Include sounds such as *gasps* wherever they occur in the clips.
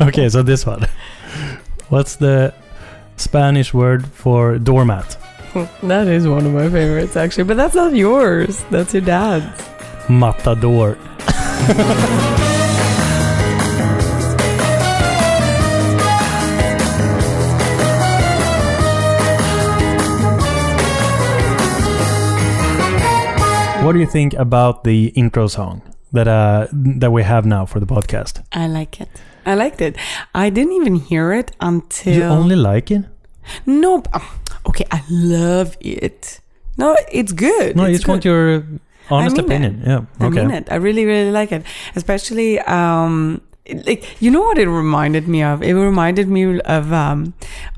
Okay, so this one. What's the Spanish word for doormat? *laughs* That is one of my favorites, actually. But that's not yours. That's your dad's. Matador. *laughs* What do you think about the intro song that uh that we have now for the podcast? I like it. I liked it. I didn't even hear it until. You only like it? No. oh, Okay, I love it. No, it's good. No, I it's just want your honest mean it. opinion. Yeah. I mean it. I really, really like it. Especially, um, like you know what it reminded me of? It reminded me of um,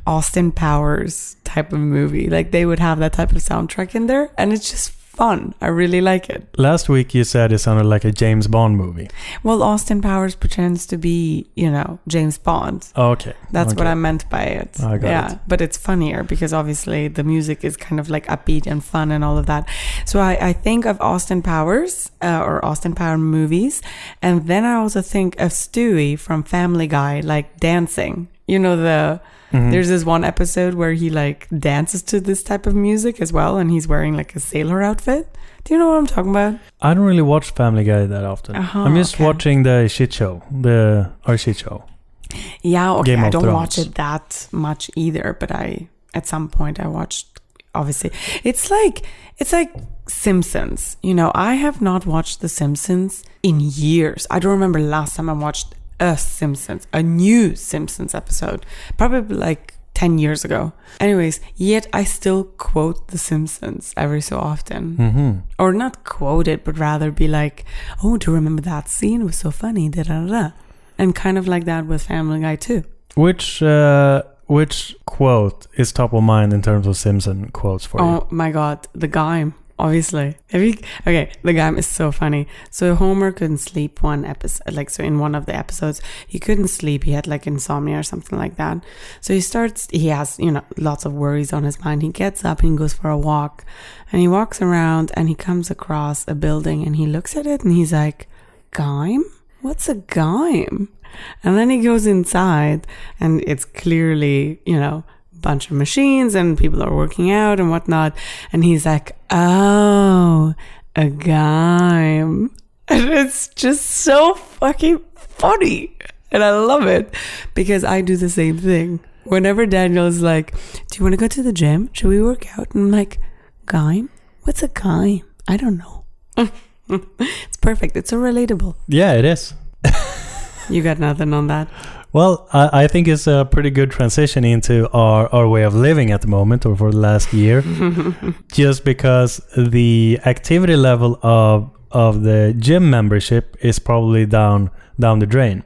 Austin Powers type of movie. Like they would have that type of soundtrack in there, and it's just fun. I really like it. Last week you said it sounded like a James Bond movie. Well, Austin Powers pretends to be, you know, James Bond. Okay. That's okay. what I meant by it. I got yeah, it. but it's funnier because obviously the music is kind of like upbeat and fun and all of that. So I, I think of Austin Powers uh, or Austin Power movies, and then I also think of Stewie from Family Guy, like dancing. You know the Mhm. there's this one episode where he like dances to this type of music as well, and he's wearing like a sailor outfit. Do you know what I'm talking about? I don't really watch Family Guy that often. Uh-huh, I'm just okay. watching the shit show, the our shit show. Yeah, okay. Game I don't Thrones. watch it that much either, but I at some point I watched obviously. It's like it's like Simpsons. You know, I have not watched The Simpsons in years. I don't remember last time I watched a Simpsons, a new Simpsons episode. Probably like 10 years ago. Anyways, yet I still quote The Simpsons every so often. hmm Or not quote it, but rather be like, oh, do you remember that scene? It was so funny. Da, da, da. And kind of like that with Family Guy too. Which uh, which quote is top of mind in terms of Simpson quotes for you? Oh my god, the guy. Obviously, Have you, okay. The guy is so funny. So Homer couldn't sleep one episode, like so in one of the episodes, he couldn't sleep. He had like insomnia or something like that. So he starts. He has you know lots of worries on his mind. He gets up and he goes for a walk, and he walks around and he comes across a building and he looks at it and he's like, "Gime? What's a gime?" And then he goes inside and it's clearly you know bunch of machines and people are working out and whatnot. And he's like, oh, a guy. *laughs* And it's just so fucking funny. And I love it because I do the same thing. Whenever Daniel is like, do you want to go to the gym? Should we work out? And I'm like, guy? What's a guy? I don't know. *laughs* it's perfect. It's so relatable. Yeah, it is. *laughs* You got nothing on that. Well, I, I think it's a pretty good transition into our, our way of living at the moment or for the last year. *laughs* just because the activity level of of the gym membership is probably down down the drain.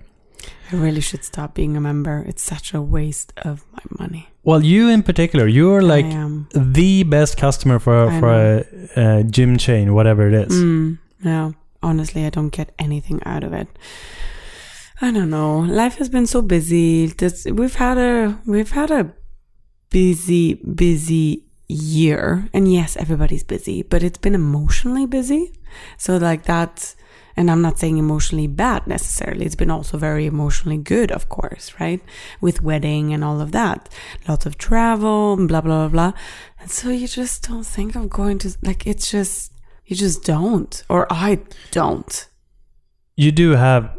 I really should stop being a member. It's such a waste of my money. Well, you in particular, you're like the best customer for I for a, a gym chain, whatever it is. Mm, no, honestly, I don't get anything out of it. I don't know. Life has been so busy. We've had a we've had a busy busy year, and yes, everybody's busy, but it's been emotionally busy. So like that, and I'm not saying emotionally bad necessarily. It's been also very emotionally good, of course, right? With wedding and all of that, lots of travel, blah blah blah blah. And so you just don't think of going to like it's just you just don't, or I don't. You do have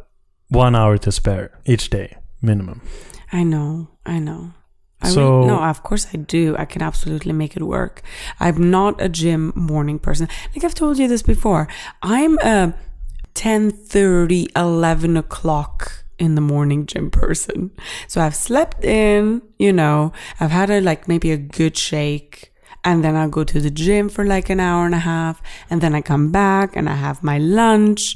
one hour to spare each day, minimum. I know, I know. I So- really, no, of course I do. I can absolutely make it work. I'm not a gym morning person. Like I've told you this before. I'm a 10 30, 11 o'clock in the morning gym person. So I've slept in, you know, I've had a like maybe a good shake. And then I'll go to the gym for like an hour and a half. And then I come back and I have my lunch.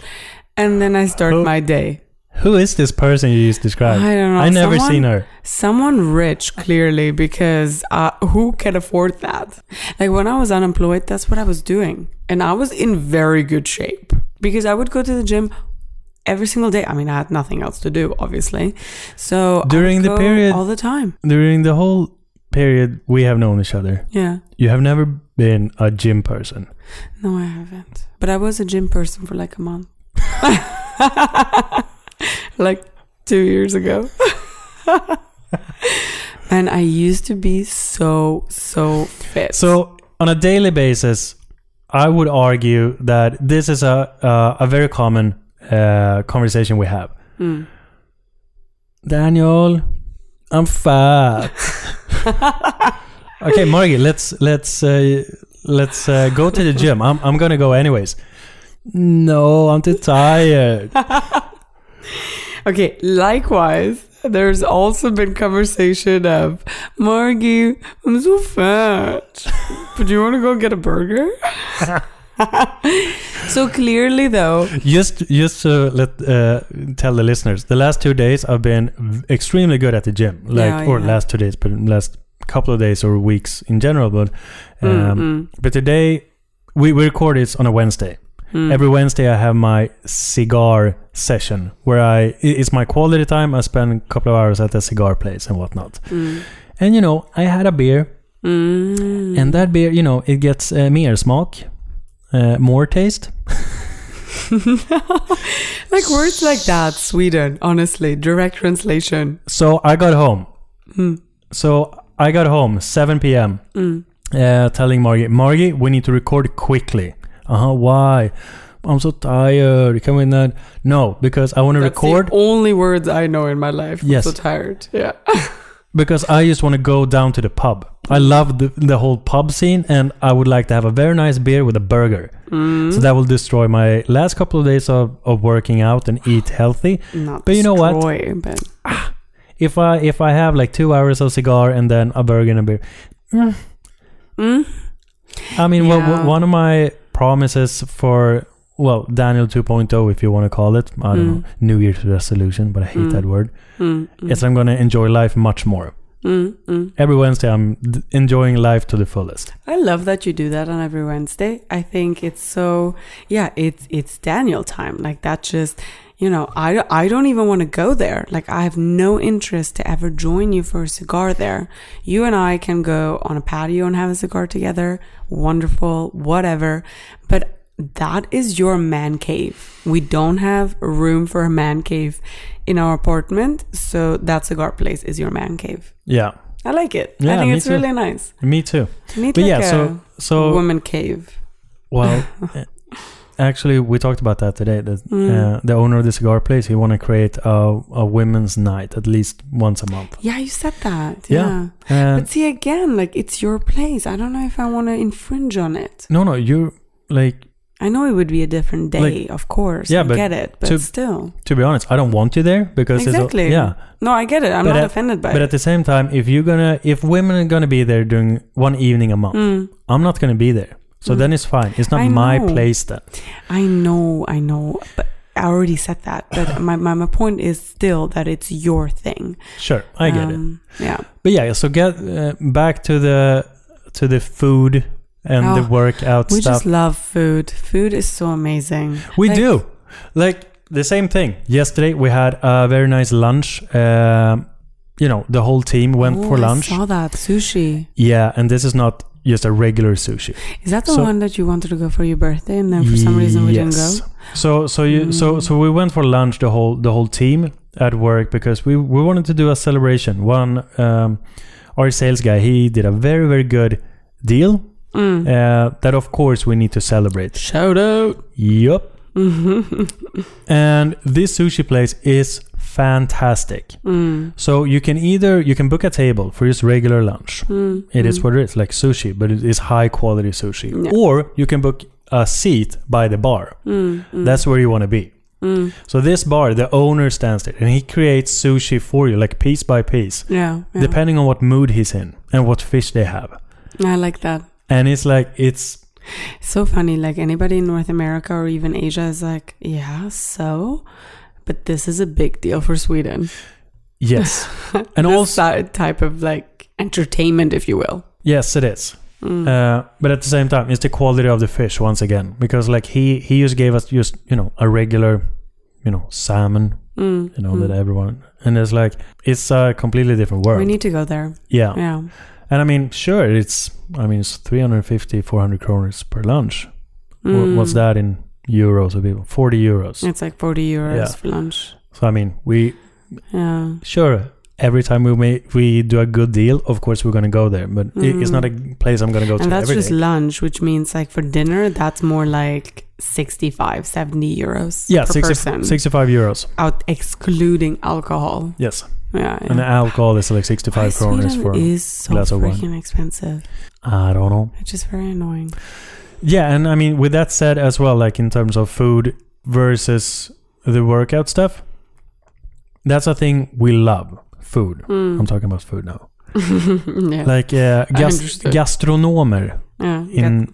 And then I start Oh. my day. Who is this person you just described? I don't know. I never Someone- seen her. Someone rich, clearly, because uh, who can afford that? Like when I was unemployed, that's what I was doing. And I was in very good shape because I would go to the gym every single day. I mean, I had nothing else to do, obviously. So During the period- all the time. During the whole period we have known each other, Yeah. you have never been a gym person. No, I haven't. But I was a gym person for like a month. *laughs* *laughs* like two years ago. *laughs* and I used to be so so fit. So on a daily basis, I would argue that this is a uh, a very common uh, conversation we have. Mm. Daniel, I'm fat. *laughs* okay, Margie, let's let's uh, let's uh, go to the gym. I'm I'm gonna go anyways. No, I'm too tired. *laughs* Okay, likewise, there's also been conversation of Margie, I'm so fat. but do you want to go get a burger? *laughs* so clearly, though, just just to let uh, tell the listeners, the last two days I've been extremely good at the gym. Like Yeah, or yeah. last two days, but last couple of days or weeks in general. But um, Mm, mm, but today we, we record this on a Wednesday. Mm. Every Wednesday I have my cigar session where I it's my quality time. I spend a couple of hours at the cigar place and whatnot. Mm. And you know, I had a beer, Mm. and that beer, you know, it gets uh, mer smak, uh, more taste. *laughs* like words like that, Sweden, honestly, direct translation. So I got home. Mm. So I got home 7 p.m. Mm. Uh, telling Margie, Margie, we need to record quickly. Uh huh. Why? I'm so tired. You Can we not? No, because I want to record. the only words I know in my life. Yes. I'm so tired. Yeah. *laughs* because I just want to go down to the pub. I love the, the whole pub scene, and I would like to have a very nice beer with a burger. Mm. So that will destroy my last couple of days of, of working out and eat healthy. Not But you know what? destroy, But If I if I have like two hours of cigar and then a burger and a beer, mm, Mm? I mean, Yeah. one of my promises for well Daniel 2.0, if you want to call it, I don't Mm. know, New Year's resolution, but I hate Mm. that word. Mm, mm, Is I'm gonna enjoy life much more. mm, mm. Every Wednesday, I'm d- enjoying life to the fullest. I love that you do that on every Wednesday. I think it's so yeah, it's it's Daniel time. Like that just you know, I, I don't even want to go there. Like I have no interest to ever join you for a cigar there. You and I can go on a patio and have a cigar together. Wonderful, whatever. But that is your man cave. We don't have room for a man cave in our apartment. So that cigar place is your man cave. Yeah, I like it. I Yeah, think me it's too. really nice. me too. Need But like yeah, so so woman cave. Well, uh, *laughs* actually, we talked about that today. That Mm. uh, the owner of the cigar place, he want to create a, a women's night at least once a month. Yeah, you said that. Yeah. Yeah. But see, again, like it's your place. I don't know if I want to infringe on it. no, no, you're like I know it would be a different day, Like- of course. Yeah, I but get it. But to- still. to be honest, I don't want you there because Exactly. yeah. No, I get it. I'm But not at- offended by But it. at the same time, if you're gonna, if women are gonna be there during one evening a month, Mm, I'm not gonna be there. So Mm. then it's fine. It's not I my know. place then. I know, I know. But I already said that. But my, my, my point is still that it's your thing. Sure, I get it. Um, Yeah. But yeah, so get uh, back to the to the food and the Oh, workout We stuff. just love food. Food is so amazing. We Like- do. Like the same thing. Yesterday we had a very nice lunch. Um, you know, the whole team went Oh, for I lunch. saw that. Sushi. Yeah, and this is not just a regular sushi. Is that the So- one that you wanted to go for your birthday and then for some reason we didn't Yes. go? So so you so Mm. so we went for lunch the whole the whole team at work because we we wanted to do a celebration. One um, our sales guy he did a very very good deal Mm. uh, that of course we need to celebrate. Shout out. Yup. *laughs* And this sushi place is fantastic. Mm. So you can either you can book a table for just regular lunch. Mm. It is Mm. what it is, like sushi, but it is high quality sushi. Yeah. Or you can book a seat by the bar. Mm. Mm. That's where you want to be. Mm. So this bar, the owner stands there and he creates sushi for you, like piece by piece, Yeah, yeah. depending on what mood he's in and what fish they have. I like that. And it's like it's So funny. Like anybody in North America or even Asia is like, yeah, so. But this is a big deal for Sweden. yes, *laughs* and also type of like entertainment, if you will. yes, it is. Mm. Uh, but at the same time, it's the quality of the fish once again because like he he just gave us just you know a regular you know salmon Mm. you know Mm. that everyone and it's like it's a completely different world. We need to go there. yeah. Yeah. and I mean sure it's I mean it's 350 400 kroners per lunch. Wha- Mm. What's that in euros or people? 40 euros. It's like 40 euros Yeah. for lunch. So I mean we Yeah. sure. Every time we make, we do a good deal, of course we're gonna go there. But it- it's Mm. not a place I'm gonna go to And that's every just day. lunch, which means like for dinner, that's more like 65, 70 euros Yeah, per 60, person. 65 euros. Out excluding alcohol. Yes, Yeah. yeah. and alcohol is like 65 kroner Sweden for. is so glass of wine. freaking expensive. I don't know. It's just very annoying. Yeah, and I mean, with that said as well, like in terms of food versus the workout stuff, that's a thing we love. Food. Mm. I'm talking about food now. *laughs* yeah. Like uh, gas- understood. gastronomer yeah. in get-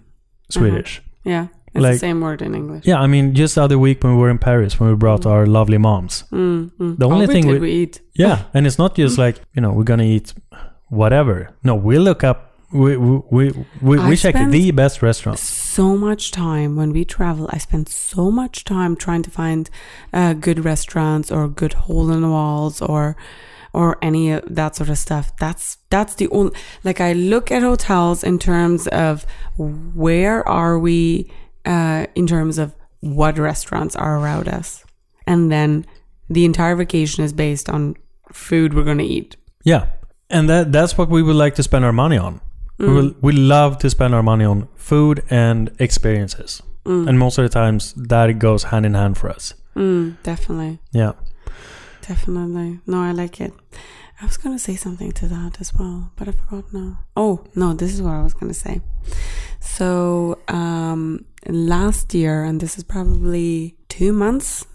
Swedish. yeah. It's like- the same word in English. Yeah, I mean, just the other week when we were in Paris, when we brought Mm. our lovely moms. Mm, mm. The only Oh, thing we- we eat. Yeah, and it's not just *laughs* like you know we're gonna eat whatever. No, we look up. We we we, we, check the best restaurants. so much time when we travel. I spend so much time trying to find uh, good restaurants or good hole in the walls or or any of that sort of stuff. That's that's the only like I look at hotels in terms of where are we uh, in terms of what restaurants are around us, and then the entire vacation is based on food we're gonna eat. Yeah, and that that's what we would like to spend our money on. We Mm. will, we love to spend our money on food and experiences, Mm. and most of the times that goes hand in hand for us. Mm, definitely. Yeah. Definitely. No, I like it. I was going to say something to that as well, but I forgot now. Oh, no, this is what I was going to say. So, um, last year, and this is probably two months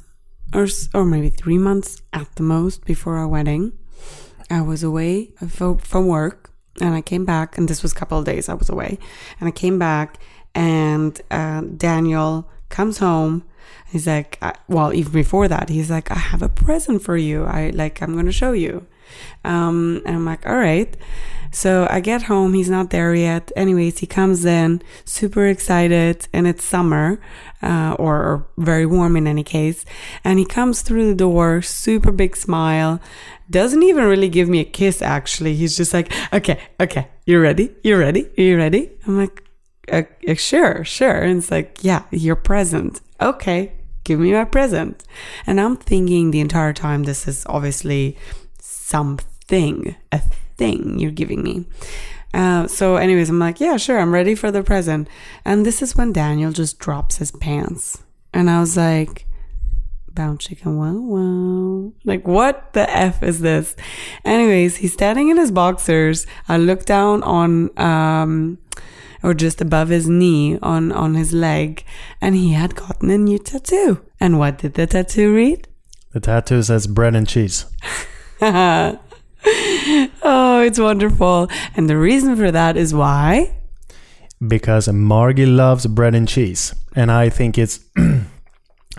or, or maybe three months at the most before our wedding, I was away fo- from work and I came back, and this was a couple of days I was away, and I came back, and uh, Daniel comes home He's like, well, even before that, he's like, I have a present for you. I like, I'm going to show you. Um, and I'm like, all right. So I get home. He's not there yet. Anyways, he comes in super excited and it's summer, uh, or, or very warm in any case. And he comes through the door, super big smile. Doesn't even really give me a kiss, actually. He's just like, okay, okay, you ready? You ready? You ready? I'm like, uh, uh, sure, sure. And it's like, yeah, your present. Okay, give me my present. And I'm thinking the entire time, this is obviously something, a thing you're giving me. Uh, so, anyways, I'm like, yeah, sure, I'm ready for the present. And this is when Daniel just drops his pants. And I was like, bound chicken, wow, wow. Like, what the F is this? Anyways, he's standing in his boxers. I look down on, um, or just above his knee on, on his leg, and he had gotten a new tattoo. And what did the tattoo read? The tattoo says bread and cheese. *laughs* oh, it's wonderful. And the reason for that is why? because Margie loves bread and cheese, and I think it's *clears throat*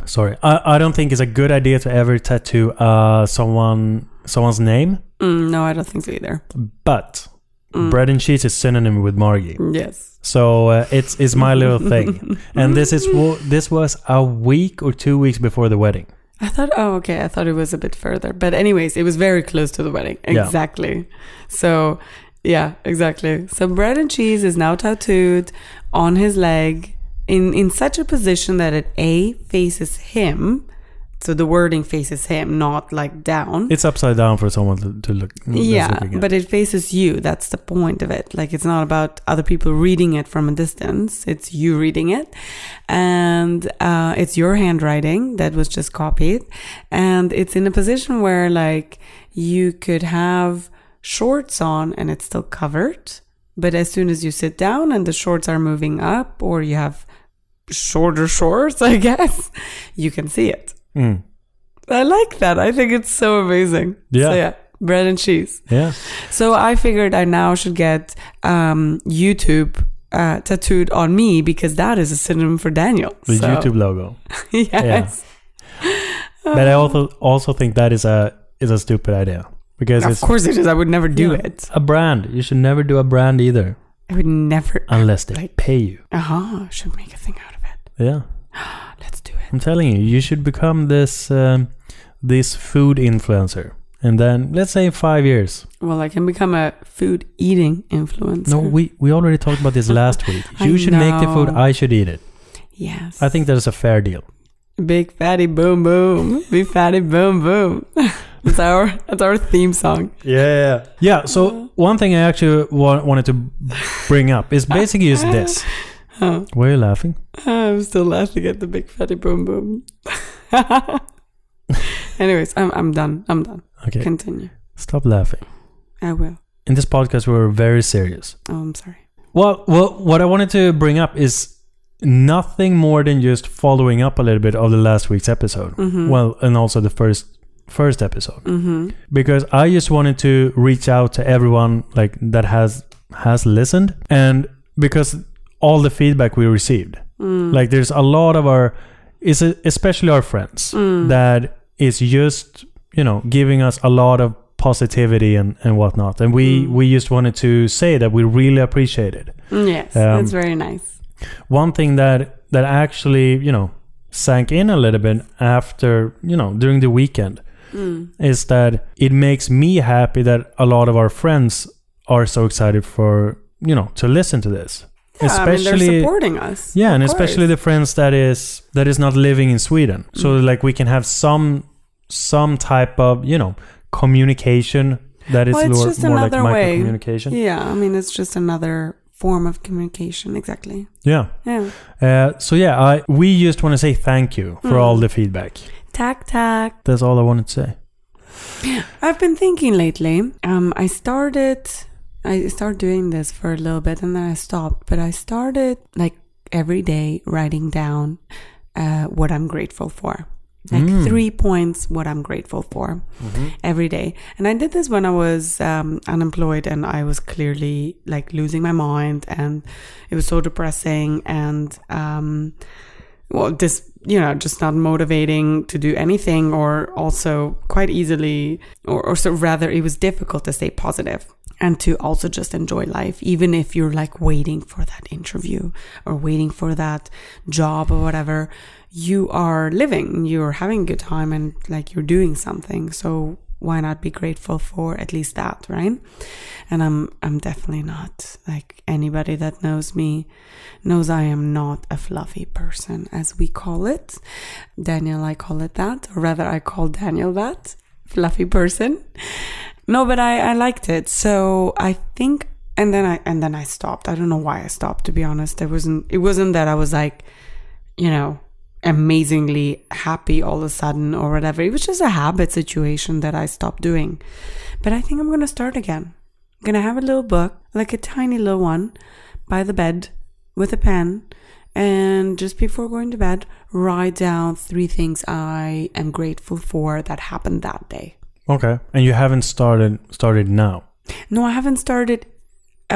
sorry, I, I don't think it's a good idea to ever tattoo uh someone someone's name, Mm, no, I don't think so either. but Mm. bread and cheese is synonym with Margie, Yes. so uh, it's it's my little thing, *laughs* and this is this was a week or two weeks before the wedding. I thought, oh, okay. I thought it was a bit further. But, anyways, it was very close to the wedding. Yeah. Exactly. So, yeah, exactly. So, bread and cheese is now tattooed on his leg in, in such a position that it A faces him. So, the wording faces him, not like down. It's upside down for someone to, to look. yeah, but it faces you. That's the point of it. Like, it's not about other people reading it from a distance, it's you reading it. And uh, it's your handwriting that was just copied. And it's in a position where, like, you could have shorts on and it's still covered. But as soon as you sit down and the shorts are moving up, or you have shorter shorts, *laughs* I guess, you can see it. Mm. I like that. I think it's so amazing. Yeah. So, yeah. Bread and cheese. yeah, So I figured I now should get um, YouTube uh, tattooed on me because that is a synonym for Daniel. the So, YouTube logo. *laughs* yes. But I also also think that is a is a stupid idea because Of course it is. I would never do Yeah. it. a brand. You should never do a brand either I would never. unless they Like- pay you. Uh huh. Should make a thing out of it. Yeah, *gasps* Let's do it. I'm telling you, you should become this um, this food influencer, and then let's say five years. Well, I can become a food eating influencer. No, we we already talked about this *laughs* last week. You should make the food. I should eat it. Yes. I think that is a fair deal. Big fatty boom boom. Big fatty boom boom. *laughs* It's our it's our theme song. Yeah. Yeah. So one thing I actually wa- wanted to bring up is basically just this. *laughs* Huh. Why are you laughing? I'm still laughing at the big fatty boom boom. *laughs* Anyways, I'm I'm done. I'm done. Okay. Continue. Stop laughing. I will. In this podcast, we're very serious. Oh, I'm sorry. Well, well, what I wanted to bring up is nothing more than just following up a little bit of the last week's episode. Mm-hmm. Well, and also the first first episode Mm-hmm. because I just wanted to reach out to everyone like that has has listened and because all the feedback we received Mm. like there's a lot of our is especially our friends Mm. that is just you know giving us a lot of positivity and and whatnot and we Mm. we just wanted to say that we really appreciate it Yes, Um, that's very nice. one thing that that actually you know sank in a little bit after you know during the weekend Mm. is that it makes me happy that a lot of our friends are so excited for you know to listen to this Yeah, I mean, especially they're supporting us. yeah and course. especially the friends that is that is not living in sweden so Mm. like we can have some some type of you know communication that is Well, it's more, just more like another micro way. communication Yeah, I mean, it's just another form of communication. Exactly. yeah Yeah. uh, so yeah I, we just want to say thank you for Mm. all the feedback Tack tack. that's all i wanted to say I've been thinking lately. Um, I started, I started doing this for a little bit and then I stopped. But I started like every day writing down uh, what I'm grateful for, like Mm. three points what I'm grateful for every day. And I did this when I was um, unemployed and I was clearly like losing my mind and it was so depressing and um, well, this you know just not motivating to do anything or also quite easily or, or so rather it was difficult to stay positive and to also just enjoy life even if you're like waiting for that interview or waiting for that job or whatever. You are living you're having a good time and like you're doing something. So why not be grateful for at least that right? And i'm i'm definitely not like anybody that knows me knows i am not a fluffy person as we call it. Daniel i call it that or rather i call daniel that fluffy person. No but i i liked it. So i think and then i and then i stopped. I don't know why i stopped to be honest. It wasn't it wasn't that i was like you know amazingly happy all of a sudden or whatever. It was just a habit situation that I stopped doing. But I think I'm going to start again. I'm going to have a little book, like a tiny little one, by the bed with a pen. And just before going to bed, write down three things I am grateful for that happened that day. okay and you haven't started started now No, I haven't started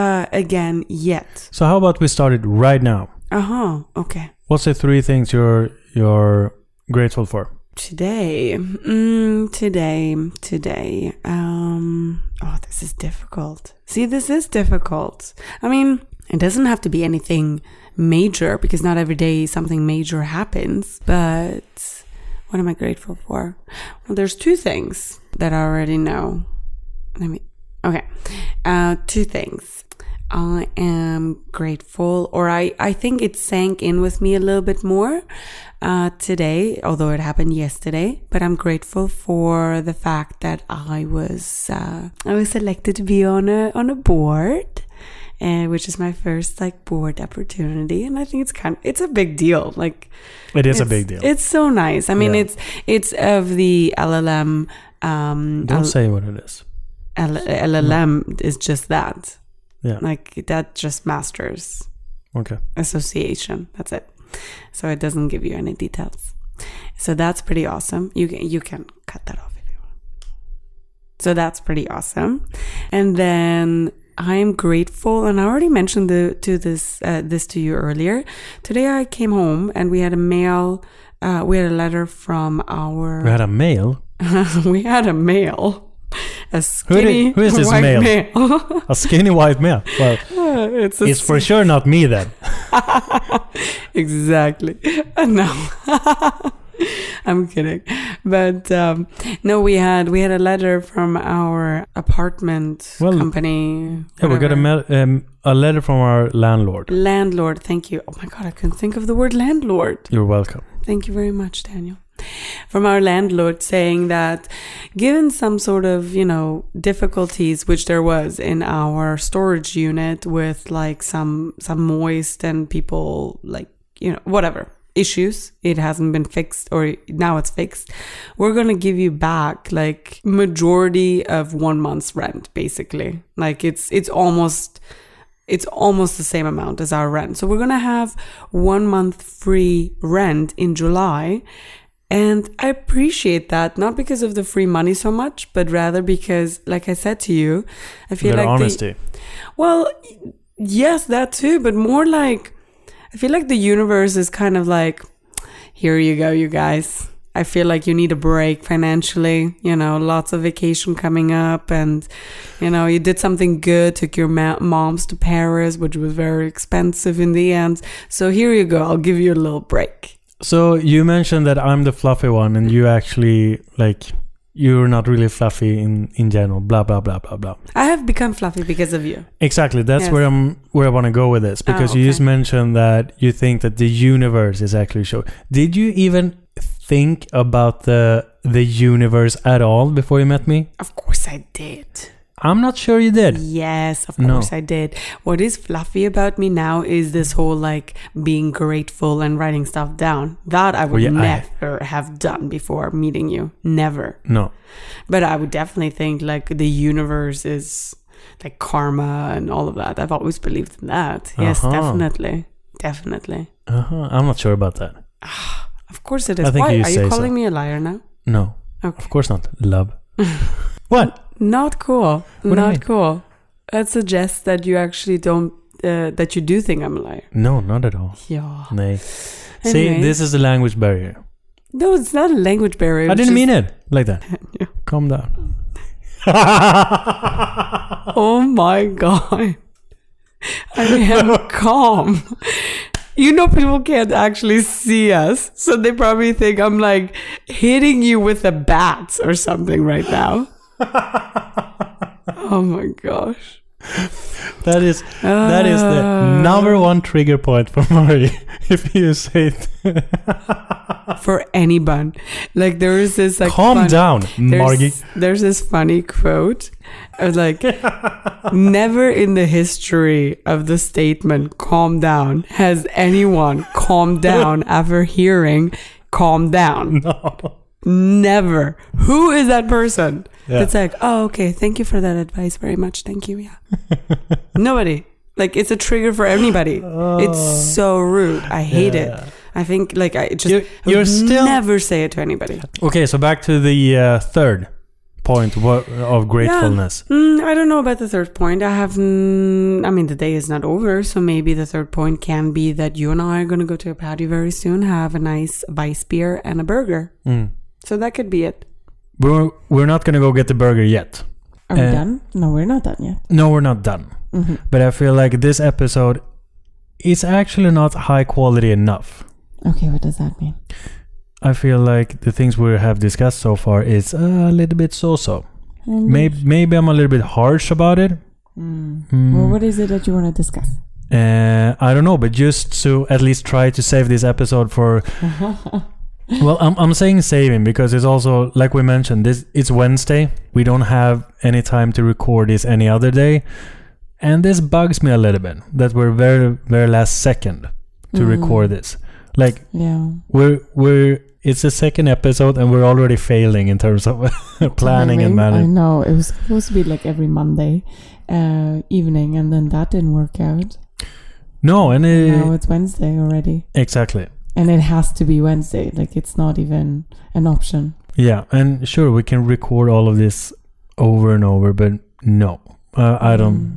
uh, again yet. so how about we start it right now Uh huh. Okay. what's the three things you're you're grateful for Today, mm, today, today. Um, oh, this is difficult. See, this is difficult. I mean, it doesn't have to be anything major because not every day something major happens. But what am I grateful for? Well, there's two things that I already know. Let me. Okay, uh, two things. I am grateful, or I, I think it sank in with me a little bit more uh, today, although it happened yesterday. But I'm grateful for the fact that I was uh, I was selected to be on a on a board, uh, which is my first like board opportunity, and I think it's kind of it's a big deal. Like it is a big deal It's so nice. I mean, Yeah. it's it's of the LLM. Um, don't L- say what it is L- LLM is just that. Yeah Like that just masters okay association. That's it. So it doesn't give you any details. So that's pretty awesome. You can you can cut that off if you want. So that's pretty awesome. And then I am grateful, and I already mentioned the to this uh, this to you earlier. Today I came home and we had a mail. Uh, we had a letter from our. we had a mail *laughs* we had a mail. A Who skinny who is this white male? male. a skinny white mail well *laughs* it's it's for sure not me then *laughs* exactly. No, *laughs* I'm kidding. But um, no, we had we had a letter from our apartment Well, company. yeah we got a whatever. mail um, a letter from our landlord landlord. Thank you. Oh my god, I couldn't think of the word landlord. you're welcome Thank you very much, Daniel. From our landlord saying that given some sort of, you know, difficulties which there was in our storage unit with like some some moist and people like, you know, whatever issues it hasn't been fixed or now it's fixed we're going to give you back like majority of one month's rent basically. Like it's it's almost it's almost the same amount as our rent. So we're going to have one month free rent in july and i appreciate that not because of the free money so much but rather because like i said to you i feel Their like the- well, yes, that too, but more like I feel like the universe is kind of like, here you go, you guys. I feel like you need a break financially, you know, lots of vacation coming up, and you know, you did something good, took your ma- moms to Paris, which was very expensive in the end. So here you go, I'll give you a little break. So you mentioned that I'm the fluffy one, and you actually like you're not really fluffy in in general. Blah blah blah blah blah. I have become fluffy because of you. Exactly. That's Yes. where I'm where I want to go with this because Oh, you just mentioned that you think that the universe is actually show. Did you even think about the the universe at all before you met me? Of course, I did. I'm not sure you did. Yes, of No. course I did. What is fluffy about me now is this whole like being grateful and writing stuff down. That I would yeah, I- never have done before meeting you. Never. No. But I would definitely think like the universe is like karma and all of that. I've always believed in that. Yes, Uh-huh. definitely. Definitely. Uh-huh. I'm not sure about that. *sighs* Of course it is. I Why? Are you so. calling me a liar now? No. Okay. Of course not. Love. *laughs* what? Not cool. you Not mean? cool. That suggests that you actually don't, uh, that you do think I'm a liar. No, not at all. Yeah. Nay. See, this is the language barrier. No, it's not a language barrier. I didn't mean it like that. *laughs* Yeah. Calm down. *laughs* Oh my god. I am *laughs* calm. You know, people can't actually see us, so they probably think I'm like hitting you with a bat or something right now. Oh my gosh. That is that is the Uh, number one trigger point for *laughs* Murray. if you say it. for any anyone. Like there is this like calm down, Margie. There's, there's this funny quote I was like, never in the history of the statement "calm down" has anyone calmed down *laughs* after hearing "calm down." No. Never. Who is that person? Yeah. It's like, oh, okay, thank you for that advice very much. Thank you. Yeah. *laughs* Nobody. Like it's a trigger for anybody. It's so rude. I hate Oh. Yeah. it. I think like I just You're- I you're still- never say it to anybody. Okay, so back to the uh, third point of gratefulness. Mm, I don't know about the third point. I have. Mm, I mean, the day is not over, so maybe the third point can be that you and I are going to go to a party very soon, have a nice vice beer and a burger. Mm. So that could be it. We're we're not gonna go get the burger yet. Are we Uh, done? No, we're not done yet. No, we're not done. hmm But I feel like this episode is actually not high quality enough. Okay, what does that mean? I feel like the things we have discussed so far is a little bit so-so. Maybe maybe I'm a little bit harsh about it. Mm. Mm. Well, what is it that you want to discuss? Uh, I don't know, but just to at least try to save this episode for. *laughs* well, I'm I'm saying saving because it's also like we mentioned. This it's Wednesday. We don't have any time to record this any other day, and this bugs me a little bit that we're very very last second to Mm. record this. Like yeah. we're we're it's the second episode and we're already failing in terms of *laughs* planning and Timing, I managing. know it was supposed to be like every Monday uh, evening, and then that didn't work out. No, and now it, it's Wednesday already, exactly. And it has to be Wednesday. Like it's not even an option. Yeah, and sure, we can record all of this over and over, but no, uh, I don't. Mm.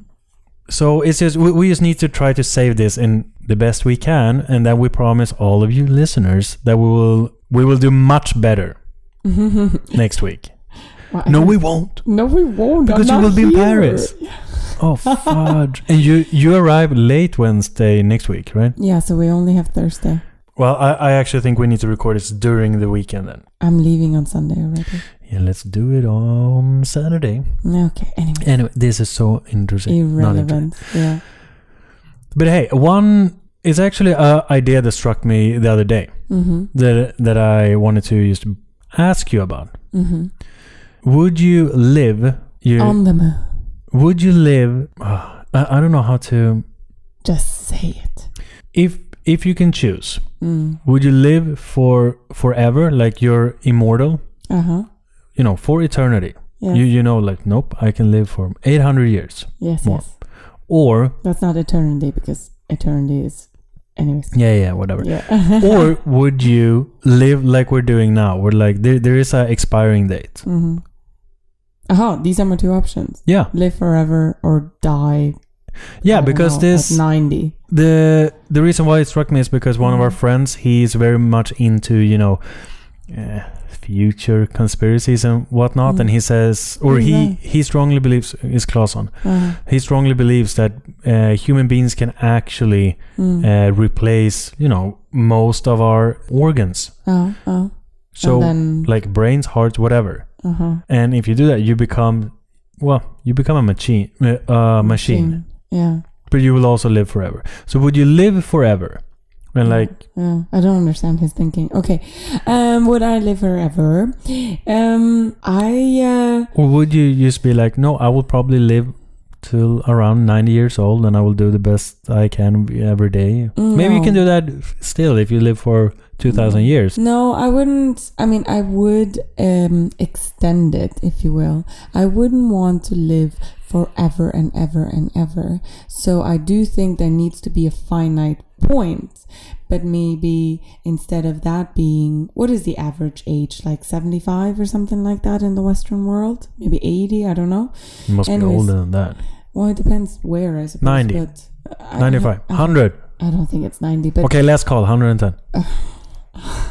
So it's just we, we just need to try to save this in the best we can, and then we promise all of you listeners that we will we will do much better *laughs* next week. Well, No, we won't. No, we won't. Because you will be in. Paris. *laughs* Oh fudge! and you you arrive late Wednesday next week, right? Yeah, so we only have Thursday. Well, I, I actually think we need to record this during the weekend then. I'm leaving on Sunday already. Yeah, let's do it on Saturday. Okay. Anyway, Anyway, this is so interesting. Irrelevant. Yeah. But hey, one is actually an idea that struck me the other day Mm-hmm. that that I wanted to just ask you about. Mm-hmm. Would you live? You On the moon. would you live? ah, I, I don't know how to. Just say it. If if you can choose, Mm. would you live for forever, like you're immortal? Uh huh. You know, for eternity. Yes. You you know, like nope, I can live for eight hundred years. yes. more. Yes. Or That's not eternity because eternity is, anyways. yeah, yeah, whatever. Yeah. *laughs* or *laughs* would you live like we're doing now? we're like there there is a expiring date. Mm-hmm. Aha, these are my two options: Yeah, live forever or die. Yeah, because know, this ninety. the the reason why it struck me is because one of our Mhm. friends he's very much into you know uh, future conspiracies and whatnot Mm. and he says or Mm, he he strongly believes is Claesson Uh, he strongly believes that uh, human beings can actually mm. uh, replace you know most of our organs oh, oh. so then, like brains hearts whatever uh-huh. and if you do that you become well you become a machine uh, uh, machine Yeah. but you will also live forever so would you live forever and like Yeah, I don't understand his thinking. Okay, um, would I live forever? Um, I uh, Or would you just be like, no, I will probably live till around 90 years old and I will do the best I can every day? Maybe you can do that still if you live for 2,000 Mm. years. No, I wouldn't. I mean, I would um extend it, if you will. I wouldn't want to live forever and ever and ever. So I do think there needs to be a finite point. But maybe instead of that being, what is the average age? Like 75 or something like that in the Western world? Maybe 80? I don't know. You must Anyways. be older than that. Well, it depends where, I suppose. 90. But I 95, 100. I don't think it's 90, but Okay, let's call 110.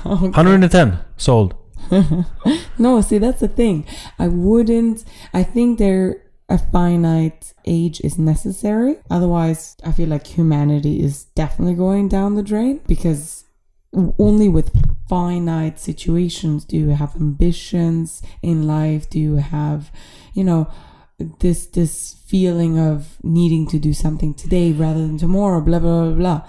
Okay. 110 sold. *laughs* no, see, that's the thing. I wouldn't. I think there a finite age is necessary. Otherwise, I feel like humanity is definitely going down the drain because only with finite situations do you have ambitions in life. Do you have, you know, this this feeling of needing to do something today rather than tomorrow. Blah blah blah blah.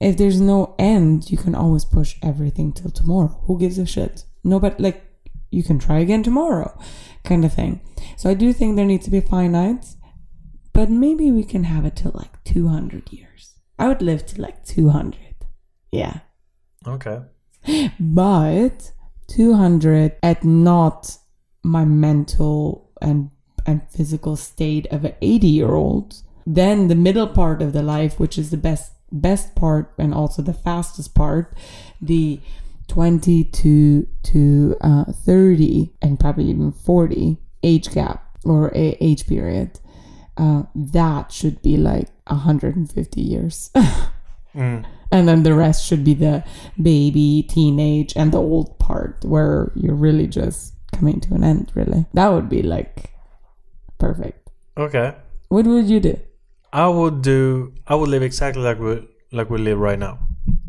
If there's no end, you can always push everything till tomorrow. Who gives a shit? Nobody like you can try again tomorrow, kind of thing. So I do think there needs to be finites, but maybe we can have it till like 200 years. I would live to like 200. Yeah. Okay. But 200 at not my mental and and physical state of an 80 year old. Then the middle part of the life, which is the best best part and also the fastest part, the 20 to to uh, 30 and probably even 40 age gap or a age period. Uh, that should be like 150 years. *laughs* Mm. And then the rest should be the baby, teenage, and the old part where you're really just coming to an end, really. That would be like perfect. Okay. What would you do? I would do, I would live exactly like we, like we live right now.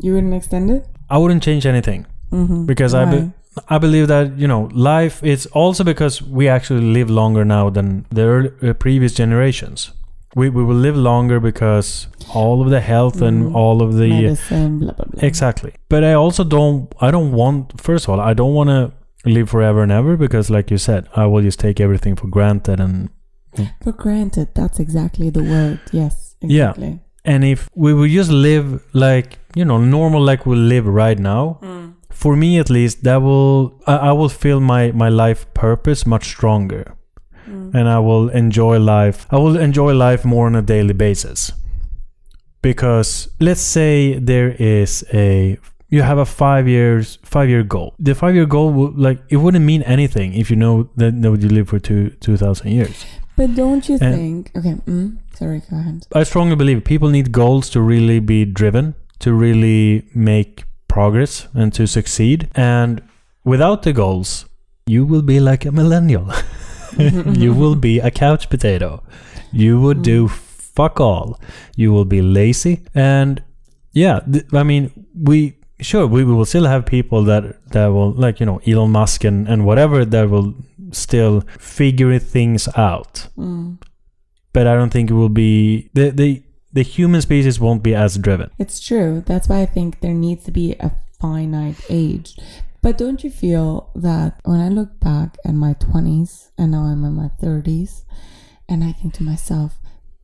You wouldn't extend it? I wouldn't change anything. Mm-hmm. because I be, I believe that you know life it's also because we actually live longer now than the early, uh, previous generations. We we will live longer because all of the health and Mm. all of the Medicine, blah, blah, blah. exactly. But I also don't I don't want first of all I don't want to live forever and ever because like you said I will just take everything for granted and For granted, that's exactly the word. Yes, Yeah. and if we would just live like you know normal like we live right now for me at least that will I, I will feel my my life purpose much stronger Mm. and I will enjoy life. I will enjoy life more on a daily basis. Because let's say there is a you have a 5 years 5 year goal. The 5 year goal would like it wouldn't mean anything if you know that, that you live for two 2000 years. But don't you And- think? Okay, mm, sorry, go ahead. I strongly believe people need goals to really be driven, to really make progress and to succeed. And without the goals, you will be like a millennial. *laughs* you will be a couch potato. You would do fuck all. You will be lazy. And yeah, th- I mean, we sure we will still have people that that will like you know Elon Musk and and whatever that will still figuring things out Mm. but I don't think it will be the the the human species won't be as driven. It's true. That's why I think there needs to be a finite age. But don't you feel that when I look back at my 20s and now I'm in my 30s, and I think to myself,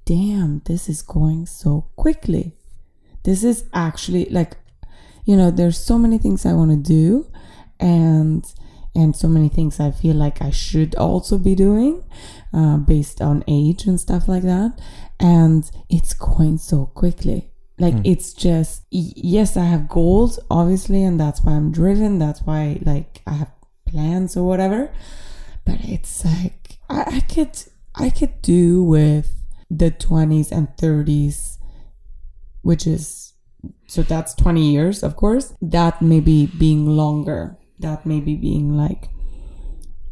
damn, this is going so quickly. This is actually like, you know, there's so many things I want to do and and so many things I feel like I should also be doing uh, based on age and stuff like that. And it's going so quickly. Like it's just yes, I have goals obviously, and that's why I'm driven. That's why like I have plans or whatever. But it's like I, I could I could do with the 20s and 30s, which is so that's 20 years, of course. That maybe being longer. That maybe being like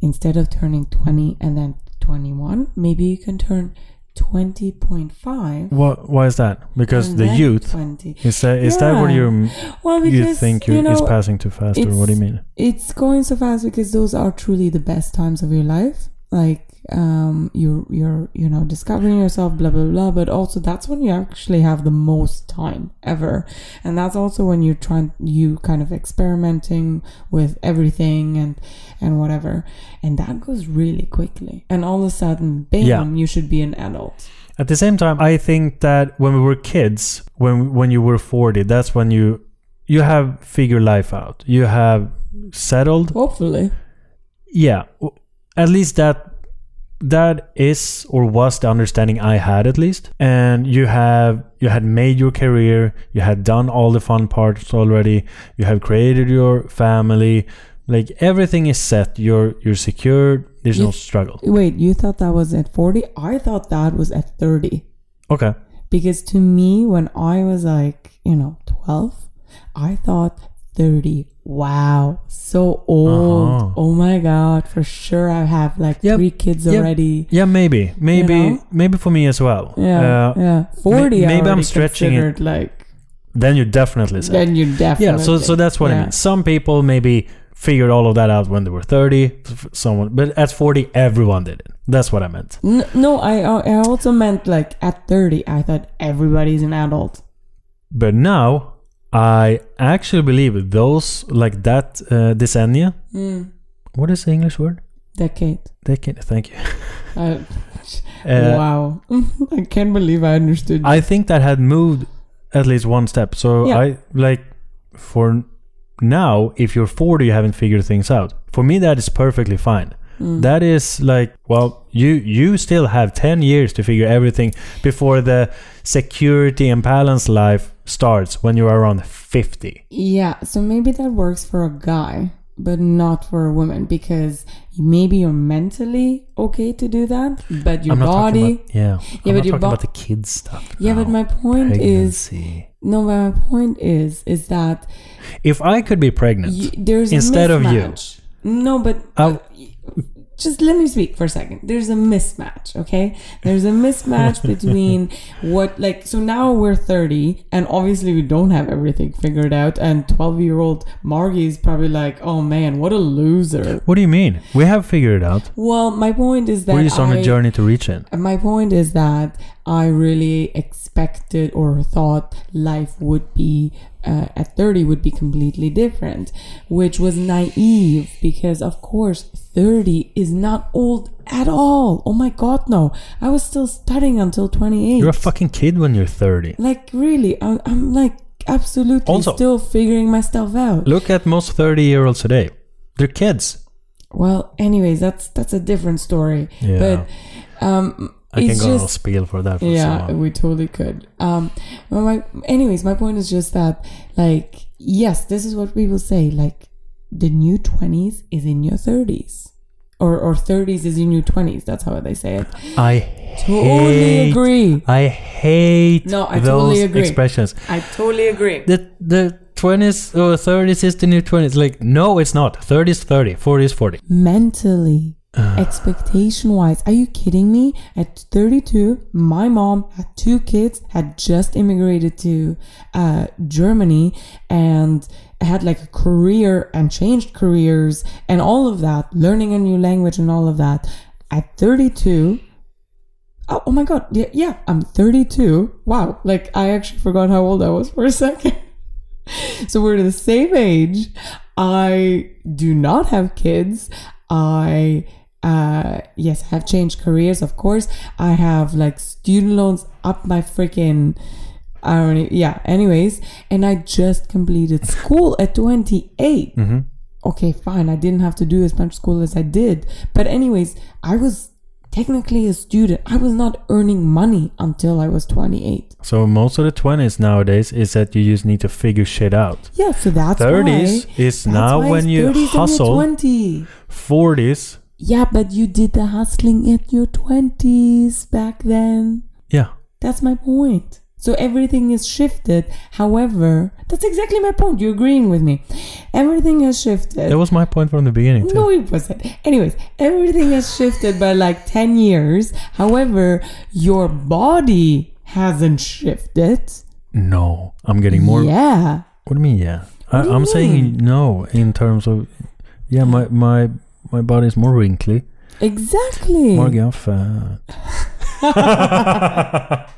instead of turning 20 and then 21, maybe you can turn 20.5. What? Why is that? Because the youth 20. is that is that what you're Well, because you think you, you know, is passing too fast, or what do you mean? it's going so fast because those are truly the best times of your life like um you're you're you know discovering yourself blah blah blah. But also that's when you actually have the most time ever. And that's also when you're trying you kind of experimenting with everything and and whatever. And that goes really quickly. And all of a sudden bam Yeah. you should be an adult. At the same time, I think that when we were kids, when when you were 40, that's when you you have figured life out. You have settled. hopefully. Yeah, at least that that is or was the understanding I had at least. And you have you had made your career, you had done all the fun parts already, you have created your family, like everything is set. You're you're secured. There's no struggle. wait you thought that was at 40 i thought that was at 30 Okay. Because to me, when I was like, you know, 12, I thought 30. Wow, so old. Uh-huh. Oh my God, for sure I have like Yep, three kids yep. already. Yeah, maybe, maybe, know? maybe for me as well. Yeah, Uh, yeah. 40 I maybe I'm stretching it. like, Then you definitely say. then you definitely. yeah. So so that's what I yeah. mean. Some people maybe figured all of that out when they were 30. Someone, but at 40, everyone did it. That's what I meant. N- no, I, I also meant like at 30, I thought everybody's an adult. But now I actually believe those like that uh, decennia. Mm. What is the English word? Decade. Decade. Thank you. *laughs* Uh, Uh, wow. *laughs* I can't believe I understood. I think that had moved at least one step. So Yeah. I like for now, if you're 40, you haven't figured things out. For me, that is perfectly fine. Mm. That is like, well, you you still have 10 years to figure everything before the security and balance life starts when you're around 50. Yeah, so maybe that works for a guy, but not for a woman because maybe you're mentally okay to do that, but your body. about, yeah. I'm but your talking bo- about the kids stuff. yeah, but my point is no. But my point is is that if I could be pregnant, y- there's Instead of you. No, but I- just let me speak for a second. There's a mismatch, okay? There's a mismatch *laughs* between what, like, so now we're 30, and obviously we don't have everything figured out. And 12 year old Margie is probably like, oh man, what a loser. what do you mean? We have figured it out. Well, my point is that We're just on I- a journey to reach it. my point is that I really expected or thought life would be uh, at 30 would be completely different, which was naive because, of course, 30 is not old at all. Oh my god, no. I was still studying until 28. You're a fucking kid when you're 30. like, really, I'm, I'm like absolutely Also- still figuring myself out. Look at most 30 year olds today. They're kids. Well, anyways, that's that's a different story. Yeah. But um, I can it's go on a spiel for that for yeah we totally could um well my anyways my point is just that like yes this is what people say like the new 20s is in your 30s or or 30s is in your 20s that's how they say it I totally hate, agree I hate No, I those totally agree. expressions. i totally agree The the 20s or 30s is the new 20s. Like, no, it's not. 30 is 30, 40 is 40. mentally expectation wise are you kidding me at 32 my mom had two kids had just immigrated to uh, germany and had like a career and changed careers and all of that learning a new language and all of that at 32 Oh, oh my god, yeah, yeah, I'm 32. Wow, like I actually forgot how old I was for a second. *laughs* so we're the same age. I do not have kids. I uh yes, I have changed careers, of course. I have like student loans up my freaking I don't yeah, anyways, and I just completed school at 28 hmm okay, fine, I didn't have to do as much school as I did. But, anyways, I was technically a student. I was not earning money until I was 28. So most of the twenties nowadays is that you just need to figure shit out. Yeah, so that's Thirties why. is that's now when you 30s hustle. 20. Forties, Yeah, but you did the hustling at your 20s back then. yeah. That's my point. So everything is shifted. However, that's exactly my point. You're agreeing with me. Everything has shifted. That was my point from the beginning. Too. No, it wasn't. Anyways, everything has shifted by like 10 years. However, your body hasn't shifted. No, I'm getting more. Yeah. What do you mean? Yeah, I, I'm saying no in terms of. Yeah, my my my body is more wrinkly, Exactly. more fat. *laughs*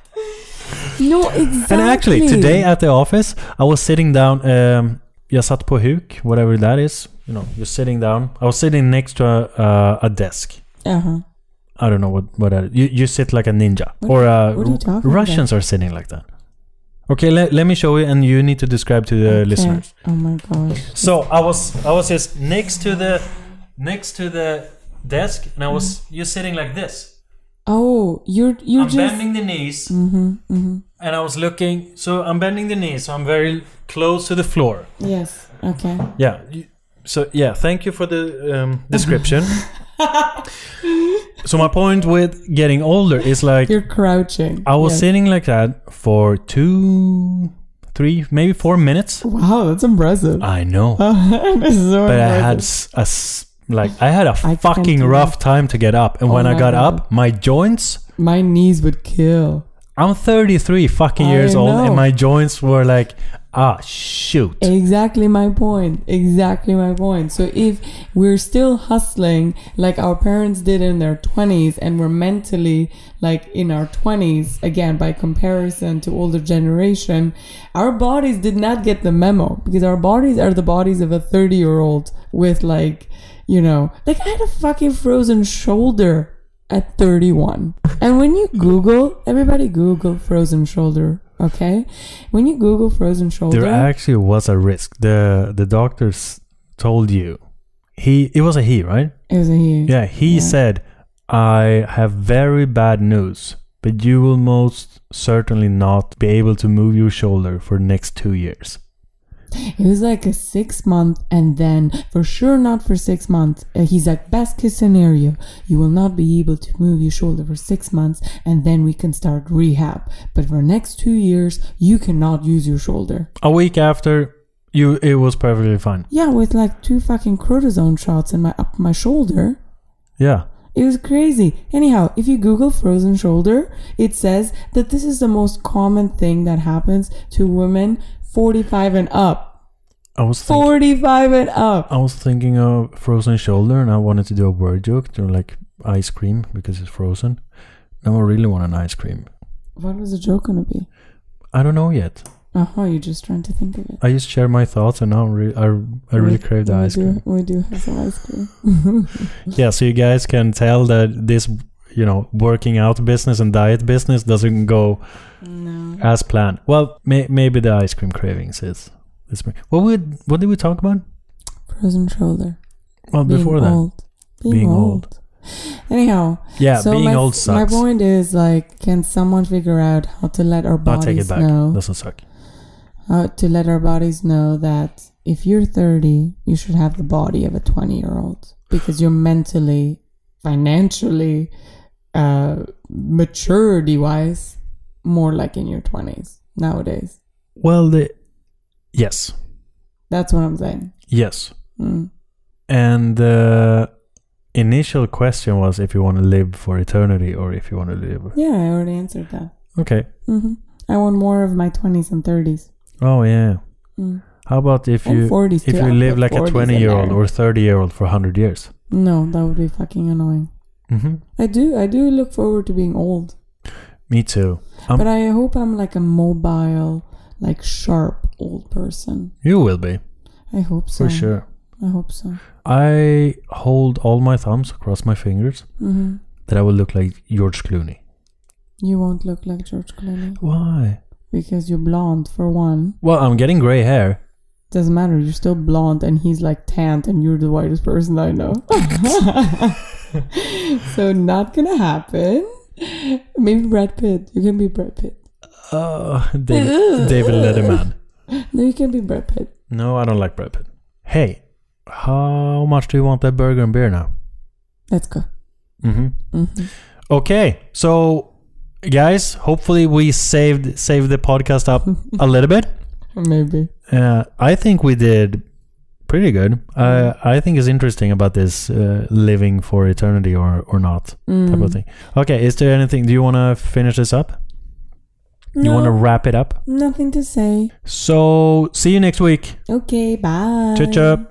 No, exactly. And actually, today at the office, I was sitting down. Um, jag satt på huk, whatever that is. You know, you're sitting down. I was sitting next to a, uh, a desk. Uh-huh. I don't know what what that is. You you sit like a ninja, What- or uh, are you talking Russians are sitting like that. Okay, let, let me show you, and you need to describe to the Okay. listeners. Oh my gosh. So I was I was just next to the next to the desk, and I was you're sitting like this. Oh, you're you're I'm just bending the knees, Mm-hmm, mm-hmm. and I was looking. So I'm bending the knees, so I'm very close to the floor. Yes. Okay. Yeah. So yeah, thank you for the um, description. *laughs* so my point with getting older is like You're crouching. I was Yes. sitting like that for two, three, maybe four minutes. Wow, that's impressive. I know, *laughs* That's so but I impressive. had s- a like I had a I fucking rough time to get up, and Oh when I got God. up, my joints. my knees would kill. I'm 33 fucking I years old, and my joints were like, ah, shoot. Exactly my point. Exactly my point. So if we're still hustling like our parents did in their 20s and we're mentally like in our 20s again by comparison to older generation, our bodies did not get the memo because our bodies are the bodies of a 30 year old with like, you know, like I had a fucking frozen shoulder at 31. And when you Google, everybody Google frozen shoulder, okay? When you Google frozen shoulder, There actually was a risk. The the doctors told you. He it was a he, right? it was a he. Yeah, he Yeah. said, I have very bad news, but you will most certainly not be able to move your shoulder for the next two years. It was like a six month, and then for sure not for six months. Uh, he's like, best case scenario, you will not be able to move your shoulder for six months, and then we can start rehab. But for next two years, you cannot use your shoulder. A week after, you it was perfectly fine. Yeah, with like two fucking cortisone shots in my up my shoulder. Yeah. It was crazy. Anyhow, if you Google frozen shoulder, it says that this is the most common thing that happens to women 45 and up. I was thinking, 45 and up. I was thinking of frozen shoulder, and I wanted to do a word joke to like ice cream because it's frozen. Now I really want an ice cream. What was the joke gonna be? I don't know yet. Uh huh. You're just trying to think of it. I just share my thoughts, and now I'm re- I, I really We- crave the ice do, cream. We do have some ice cream. *laughs* Yeah, so you guys can tell that this, you know, working out business and diet business doesn't go no. as planned. Well, may- maybe the ice cream cravings is. is what would what did we talk about? Frozen shoulder. Well, Being before that, old. Being, Being old. old. Anyhow, yeah, so being my, old sucks. My point is like, can someone figure out how to let our I'll bodies take it back. know? Doesn't suck. how to let our bodies know that if you're 30, you should have the body of a 20 year old because you're mentally, financially, uh, maturity wise, more like in your 20s nowadays. Well, the yes, That's what I'm saying. yes, Mm. and the initial question was if you want to live for eternity or if you want to live. Yeah, I already answered that. Okay. Mm-hmm. I want more of my 20s and 30s. Oh yeah. Mm. How about if And you 40s if you live like a twenty year old or thirty year old for hundred years? No, that would be fucking annoying. Mm-hmm. I do. I do look forward to being old. Me too. Um, but I hope I'm like a mobile, like sharp old person. you will be I hope so. for sure. I hope so. I hold all my thumbs across my fingers hmm that I will look like George Clooney. You won't look like George Clooney Why? because you're blonde for one. Well, I'm getting gray hair. Doesn't matter. You're still blonde, and he's like tanned, and you're the whitest person I know. *laughs* *laughs* *laughs* so not gonna happen. Maybe Brad Pitt. You can be Brad Pitt. Oh, David, *laughs* David Letterman. No, you can be Brad Pitt. No, I don't like Brad Pitt. Hey, how much do you want that burger and beer now? Let's go. Mm-hmm. hmm Okay, so guys, hopefully we saved saved the podcast up *laughs* a little bit. Maybe. Uh, I think we did pretty good. Uh, I think it's interesting about this uh, living for eternity or or not type Mm. of thing. Okay, is there anything? Do you want to finish this up? You want to wrap it up? nothing to say. So see you next week. Okay, bye. Ciao, ciao.